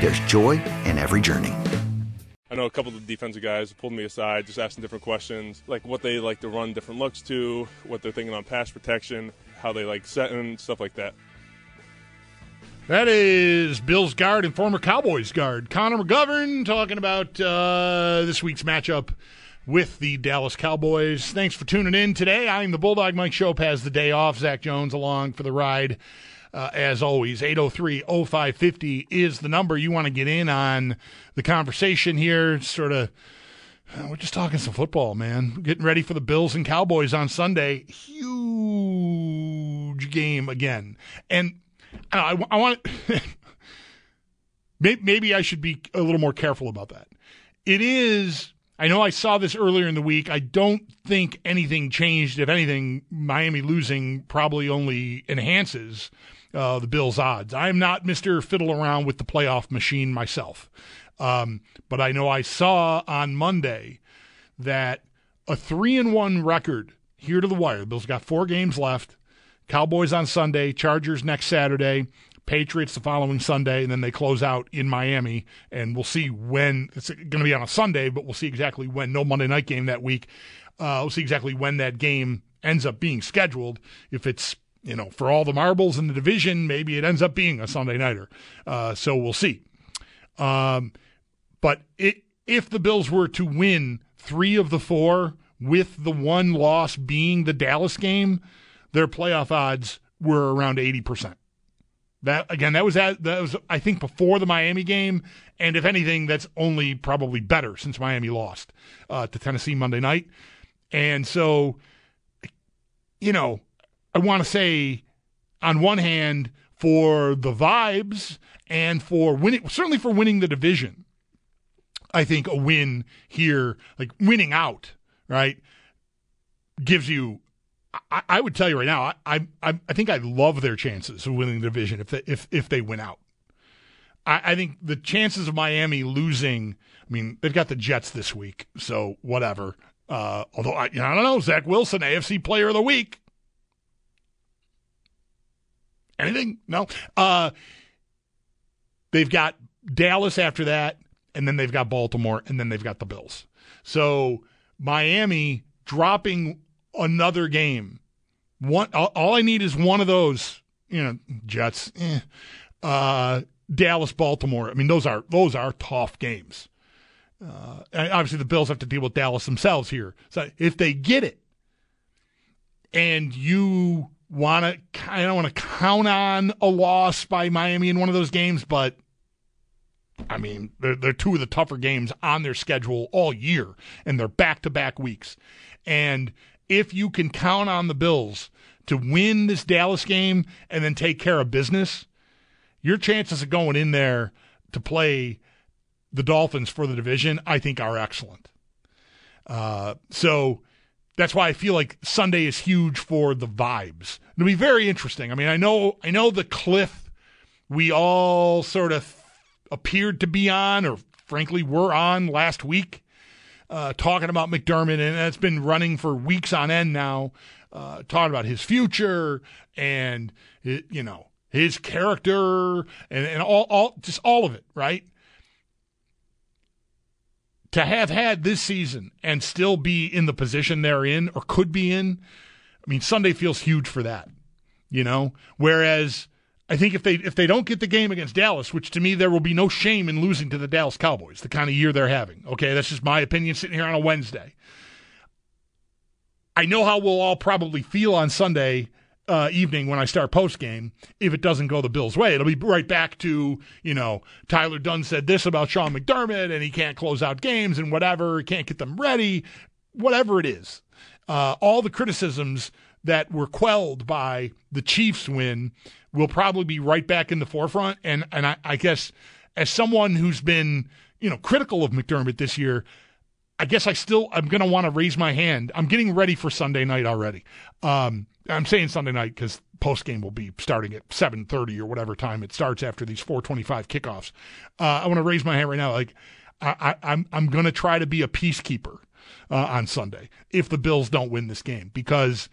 there's joy in every journey. I know a couple of the defensive guys pulled me aside, just asking different questions, like what they like to run different looks to, what they're thinking on pass protection, how they like setting, stuff like that. That is Bills guard and former Cowboys guard Connor McGovern talking about uh, this week's matchup with the Dallas Cowboys. Thanks for tuning in today. I'm the Bulldog. Mike Schopp has the day off. Zach Jones along for the ride. Uh, as always, 803 0550 is the number you want to get in on the conversation here. Sort of, uh, we're just talking some football, man. Getting ready for the Bills and Cowboys on Sunday. Huge game again. And I, I want maybe I should be a little more careful about that. It is. I know I saw this earlier in the week. I don't think anything changed. If anything, Miami losing probably only enhances uh, the Bills' odds. I'm not Mr. Fiddle around with the playoff machine myself. Um, but I know I saw on Monday that a three and one record here to the wire. The Bills got four games left. Cowboys on Sunday, Chargers next Saturday, Patriots the following Sunday, and then they close out in Miami. And we'll see when it's going to be on a Sunday, but we'll see exactly when. No Monday night game that week. Uh, we'll see exactly when that game ends up being scheduled. If it's you know for all the marbles in the division, maybe it ends up being a Sunday nighter. Uh, so we'll see. Um, but it, if the Bills were to win three of the four, with the one loss being the Dallas game their playoff odds were around 80%. That again, that was at, that was I think before the Miami game, and if anything, that's only probably better since Miami lost uh, to Tennessee Monday night. And so, you know, I want to say, on one hand, for the vibes and for winning, certainly for winning the division, I think a win here, like winning out, right, gives you I, I, would tell you right now, I, I I think I love their chances of winning the division if they, if if they win out. I, I think the chances of Miami losing. I mean, they've got the Jets this week, so whatever. Uh, although I, you know, I don't know, Zach Wilson, AFC Player of the Week. Anything? No. Uh, they've got Dallas after that, and then they've got Baltimore, and then they've got the Bills. So Miami dropping another game. One, all, I need is one of those. You know, Jets, eh. uh, Dallas, Baltimore. I mean, those are those are tough games. Uh, obviously, the Bills have to deal with Dallas themselves here. So if they get it, and you want to, I don't want to count on a loss by Miami in one of those games, but I mean, they're, they're two of the tougher games on their schedule all year, and they're back to back weeks. And if you can count on the Bills to win this Dallas game and then take care of business, your chances of going in there to play the Dolphins for the division, I think, are excellent. Uh, so that's why I feel like Sunday is huge for the vibes. It'll be very interesting. I mean, I know, I know the cliff we all sort of appeared to be on or frankly, were on last week uh, talking about McDermott, and it's been running for weeks on end now, uh, talking about his future and you know his character and, and all, all just all of it, right? To have had this season and still be in the position they're in or could be in, I mean, Sunday feels huge for that, you know. Whereas I think if they if they don't get the game against Dallas, which to me there will be no shame in losing to the Dallas Cowboys, the kind of year they're having. Okay, that's just my opinion sitting here on a Wednesday. I know how we'll all probably feel on Sunday uh, evening when I start post game if it doesn't go the Bills' way. It'll be right back to, you know, Tyler Dunne said this about Sean McDermott and he can't close out games and whatever, can't get them ready, whatever it is. Uh, all the criticisms that were quelled by the Chiefs win will probably be right back in the forefront. And and I, I guess as someone who's been you know critical of McDermott this year, I guess I still I'm going to want to raise my hand. I'm getting ready for Sunday night already. Um, I'm saying Sunday night because post game will be starting at 7:30 or whatever time it starts after these 4:25 kickoffs. Uh, I want to raise my hand right now. Like I, I, I'm I'm going to try to be a peacekeeper uh, on Sunday if the Bills don't win this game because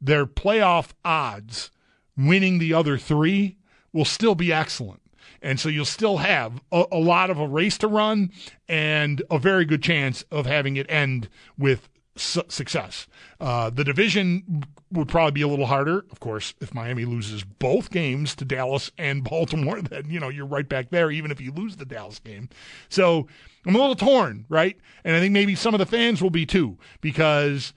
their playoff odds winning the other three will still be excellent. And so you'll still have a, a, lot of a race to run and a very good chance of having it end with su- success. Uh, the division would probably be a little harder. Of course, if Miami loses both games to Dallas and Baltimore, then, you know, you're right back there, even if you lose the Dallas game. So I'm a little torn, right? And I think maybe some of the fans will be too, because,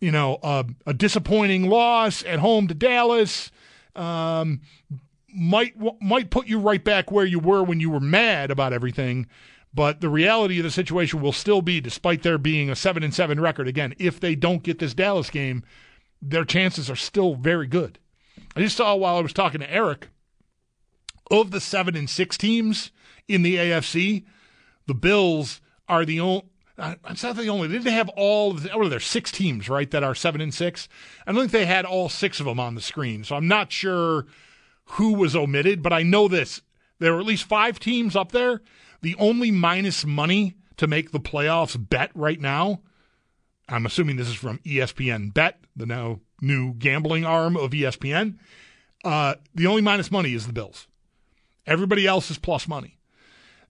you know, uh, a disappointing loss at home to Dallas um, might might put you right back where you were when you were mad about everything. But the reality of the situation will still be, despite there being a seven and seven record, again, if they don't get this Dallas game, their chances are still very good. I just saw while I was talking to Eric, of the seven and six teams in the AFC, the Bills are the only. Uh, it's not the only. They didn't have all. Of the, what are there? Six teams, right? That are seven and six. I don't think they had all six of them on the screen. So I'm not sure who was omitted, but I know this: there were at least five teams up there. The only minus money to make the playoffs bet right now. I'm assuming this is from ESPN Bet, the now new gambling arm of ESPN. Uh, the only minus money is the Bills. Everybody else is plus money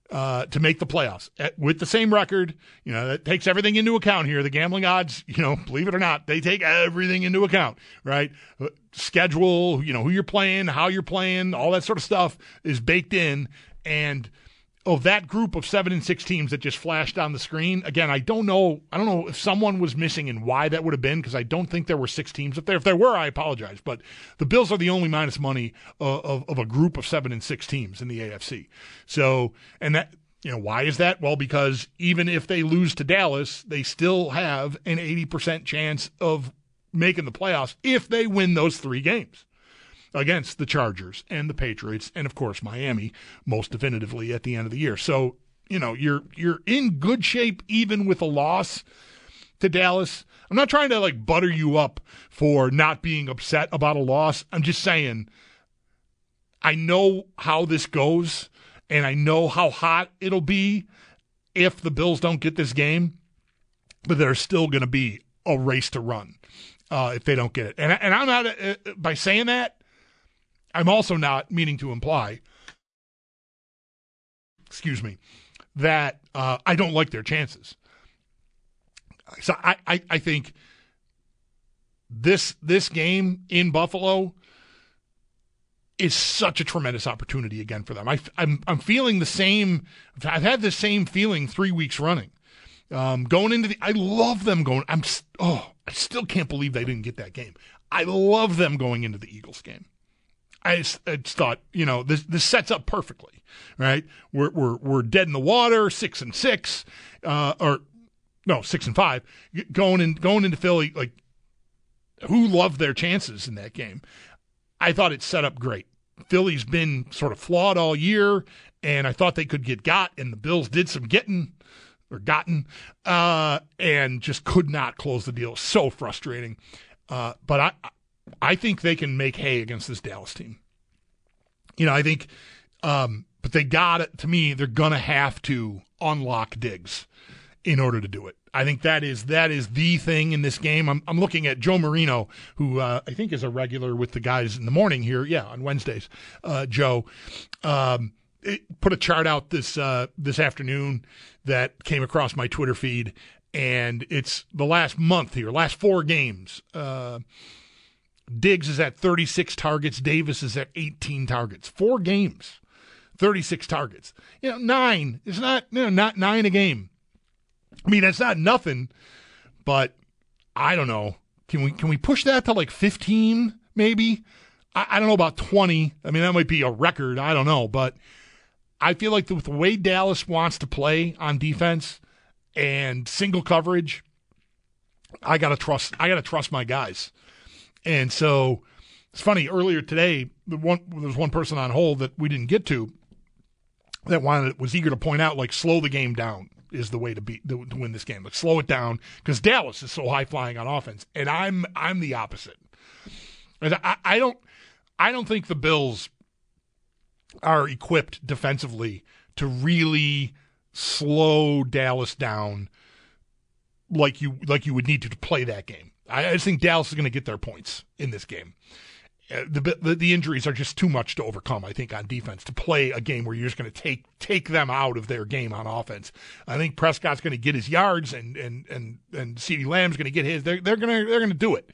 uh, to make the playoffs At, with the same record. You know, that takes everything into account here. The gambling odds, you know, believe it or not, they take everything into account, right? Uh, schedule, you know, who you're playing, how you're playing, all that sort of stuff is baked in. And of that group of seven and six teams that just flashed on the screen, again, I don't know. I don't know if someone was missing and why that would have been because I don't think there were six teams up there. If there were, I apologize. But the Bills are the only minus money of, of, of a group of seven and six teams in the AFC. So, and that you know why is that? Well, because even if they lose to Dallas, they still have an eighty percent chance of making the playoffs if they win those three games against the Chargers and the Patriots and of course Miami most definitively at the end of the year. So, you know, you're you're in good shape even with a loss to Dallas. I'm not trying to like butter you up for not being upset about a loss. I'm just saying I know how this goes and I know how hot it'll be if the Bills don't get this game, but there's still going to be a race to run uh, if they don't get it. And, and I'm not, uh, by saying that, I'm also not meaning to imply, excuse me, that uh, I don't like their chances. So I, I, I think this this game in Buffalo is such a tremendous opportunity again for them. I, I'm I'm feeling the same. I've had the same feeling three weeks running. Um, going into the, I love them going. I'm oh, I still can't believe they didn't get that game. I love them going into the Eagles game. I just, I just, thought, you know, this this sets up perfectly, right? We're we're we're dead in the water, six and six, uh, or no, six and five, going in going into Philly. Like, who loved their chances in that game? I thought it set up great. Philly's been sort of flawed all year, and I thought they could get got, and the Bills did some getting or gotten, uh, and just could not close the deal. So frustrating. Uh, but I I think they can make hay against this Dallas team. You know, I think um, but they got it. To me, they're gonna have to unlock Diggs in order to do it. I think that is that is the thing in this game. I'm, I'm looking at Joe Marino, who uh, I think is a regular with the guys in the morning here. Yeah, on Wednesdays. Uh, Joe um, put a chart out this uh, this afternoon that came across my Twitter feed, and it's the last month here, last four games. Uh, Diggs is at 36 targets. Davis is at 18 targets. Four games, 36 targets. You know, nine is not you know, not nine a game I mean, that's not nothing, but I don't know. Can we can we push that to like 15 maybe? I, I don't know about 20. I mean, that might be a record. I don't know, but I feel like the, the way Dallas wants to play on defense and single coverage, I gotta trust. I gotta trust my guys. And so it's funny. Earlier today, the one there was one person on hold that we didn't get to that wanted was eager to point out like slow the game down is the way to beat to, to win this game. Like slow it down because Dallas is so high flying on offense, and I'm I'm the opposite. I, I don't I don't think the Bills are equipped defensively to really slow Dallas down like you like you would need to to play that game. I, just think Dallas is going to get their points in this game. Uh, the, the, the injuries are just too much to overcome. I think on defense to play a game where you're just going to take take them out of their game on offense. I think Prescott's going to get his yards and and and and CeeDee Lamb's going to get his. They're they're going to they're going to do it.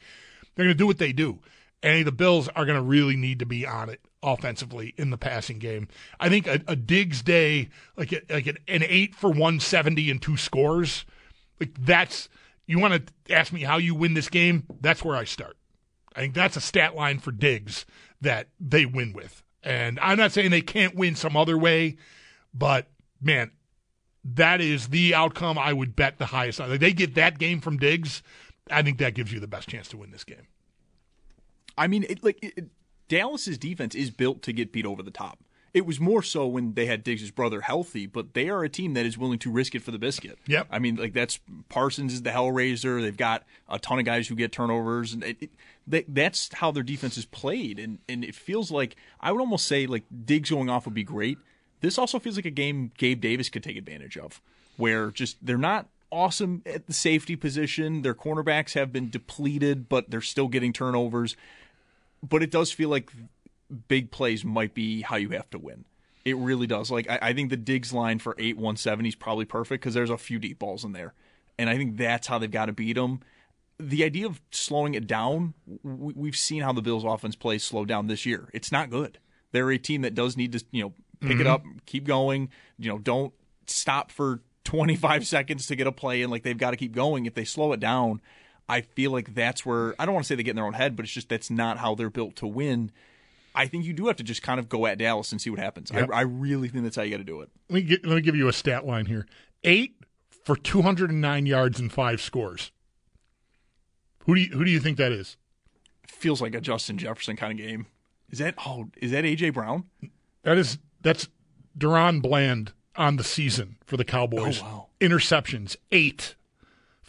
They're going to do what they do. And the Bills are going to really need to be on it offensively in the passing game. I think a, a Diggs day, like a, like an, an eight for one seventy and two scores, like that's you want to ask me how you win this game. That's where I start. I think that's a stat line for Diggs that they win with. And I'm not saying they can't win some other way, but man, that is the outcome I would bet the highest on. Like they get that game from Diggs, I think that gives you the best chance to win this game. I mean, it, like it, Dallas's defense is built to get beat over the top. It was more so when they had Diggs' brother healthy, but they are a team that is willing to risk it for the biscuit. Yep. I mean, like that's Parsons is the hellraiser. They've got a ton of guys who get turnovers, and it, it, they, that's how their defense is played. And and it feels like I would almost say like Diggs going off would be great. This also feels like a game Gabe Davis could take advantage of, where just they're not awesome at the safety position. Their cornerbacks have been depleted, but they're still getting turnovers. But it does feel like big plays might be how you have to win. It really does. Like I, I think the Diggs line for eight one seventy is probably perfect because there's a few deep balls in there, and I think that's how they've got to beat them. The idea of slowing it down, we, we've seen how the Bills' offense plays slow down this year. It's not good. They're a team that does need to, you know, pick mm-hmm. it up, keep going. You know, don't stop for 25 seconds to get a play in. Like they've got to keep going. If they slow it down, I feel like that's where I don't want to say they get in their own head, but it's just that's not how they're built to win. I think you do have to just kind of go at Dallas and see what happens. Yep. I, I, really think that's how you got to do it. Let me, get, let me give you a stat line here: eight for 209 yards and five scores. Who do you who do you think that is? Feels like a Justin Jefferson kind of game. Is that oh is that AJ Brown? That is that's DaRon Bland on the season for the Cowboys. Oh, wow. Interceptions eight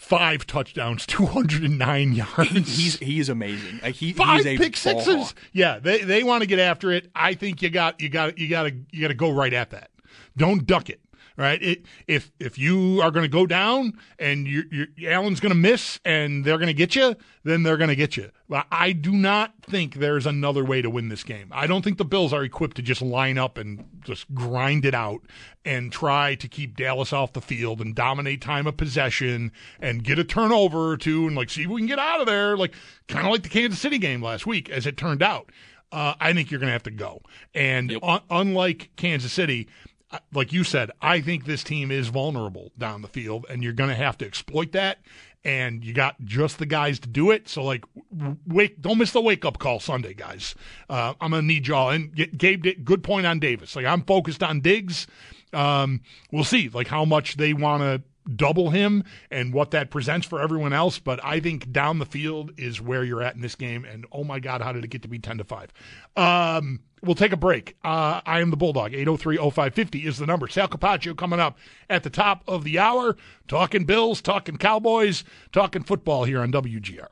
five touchdowns, 209 yards. He's he is amazing. He, five he's pick sixes. Yeah, they they want to get after it. I think you got you got you got to you got to go right at that. Don't duck it right? It, if if you are going to go down and you, you, Allen's going to miss and they're going to get you, then they're going to get you. But I do not think there's another way to win this game. I don't think the Bills are equipped to just line up and just grind it out and try to keep Dallas off the field and dominate time of possession and get a turnover or two and like see if we can get out of there, like kind of like the Kansas City game last week, as it turned out. Uh, I think you're going to have to go. And yep. un- unlike Kansas City, like you said, I think this team is vulnerable down the field, and you're going to have to exploit that. And you got just the guys to do it. So, like, wake, don't miss the wake up call Sunday, guys. Uh, I'm gonna need y'all. And Gabe, good point on Davis. Like, I'm focused on Diggs. Um, we'll see, like, how much they want to double him and what that presents for everyone else. But I think down the field is where you're at in this game. And oh my God, how did it get to be 10 to 5? Um, We'll take a break. Uh, I am the Bulldog. 803-0550 is the number. Sal Capaccio coming up at the top of the hour. Talking Bills, talking Cowboys, talking football here on WGR.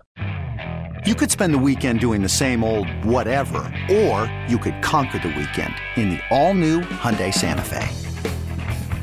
You could spend the weekend doing the same old whatever, or you could conquer the weekend in the all-new Hyundai Santa Fe.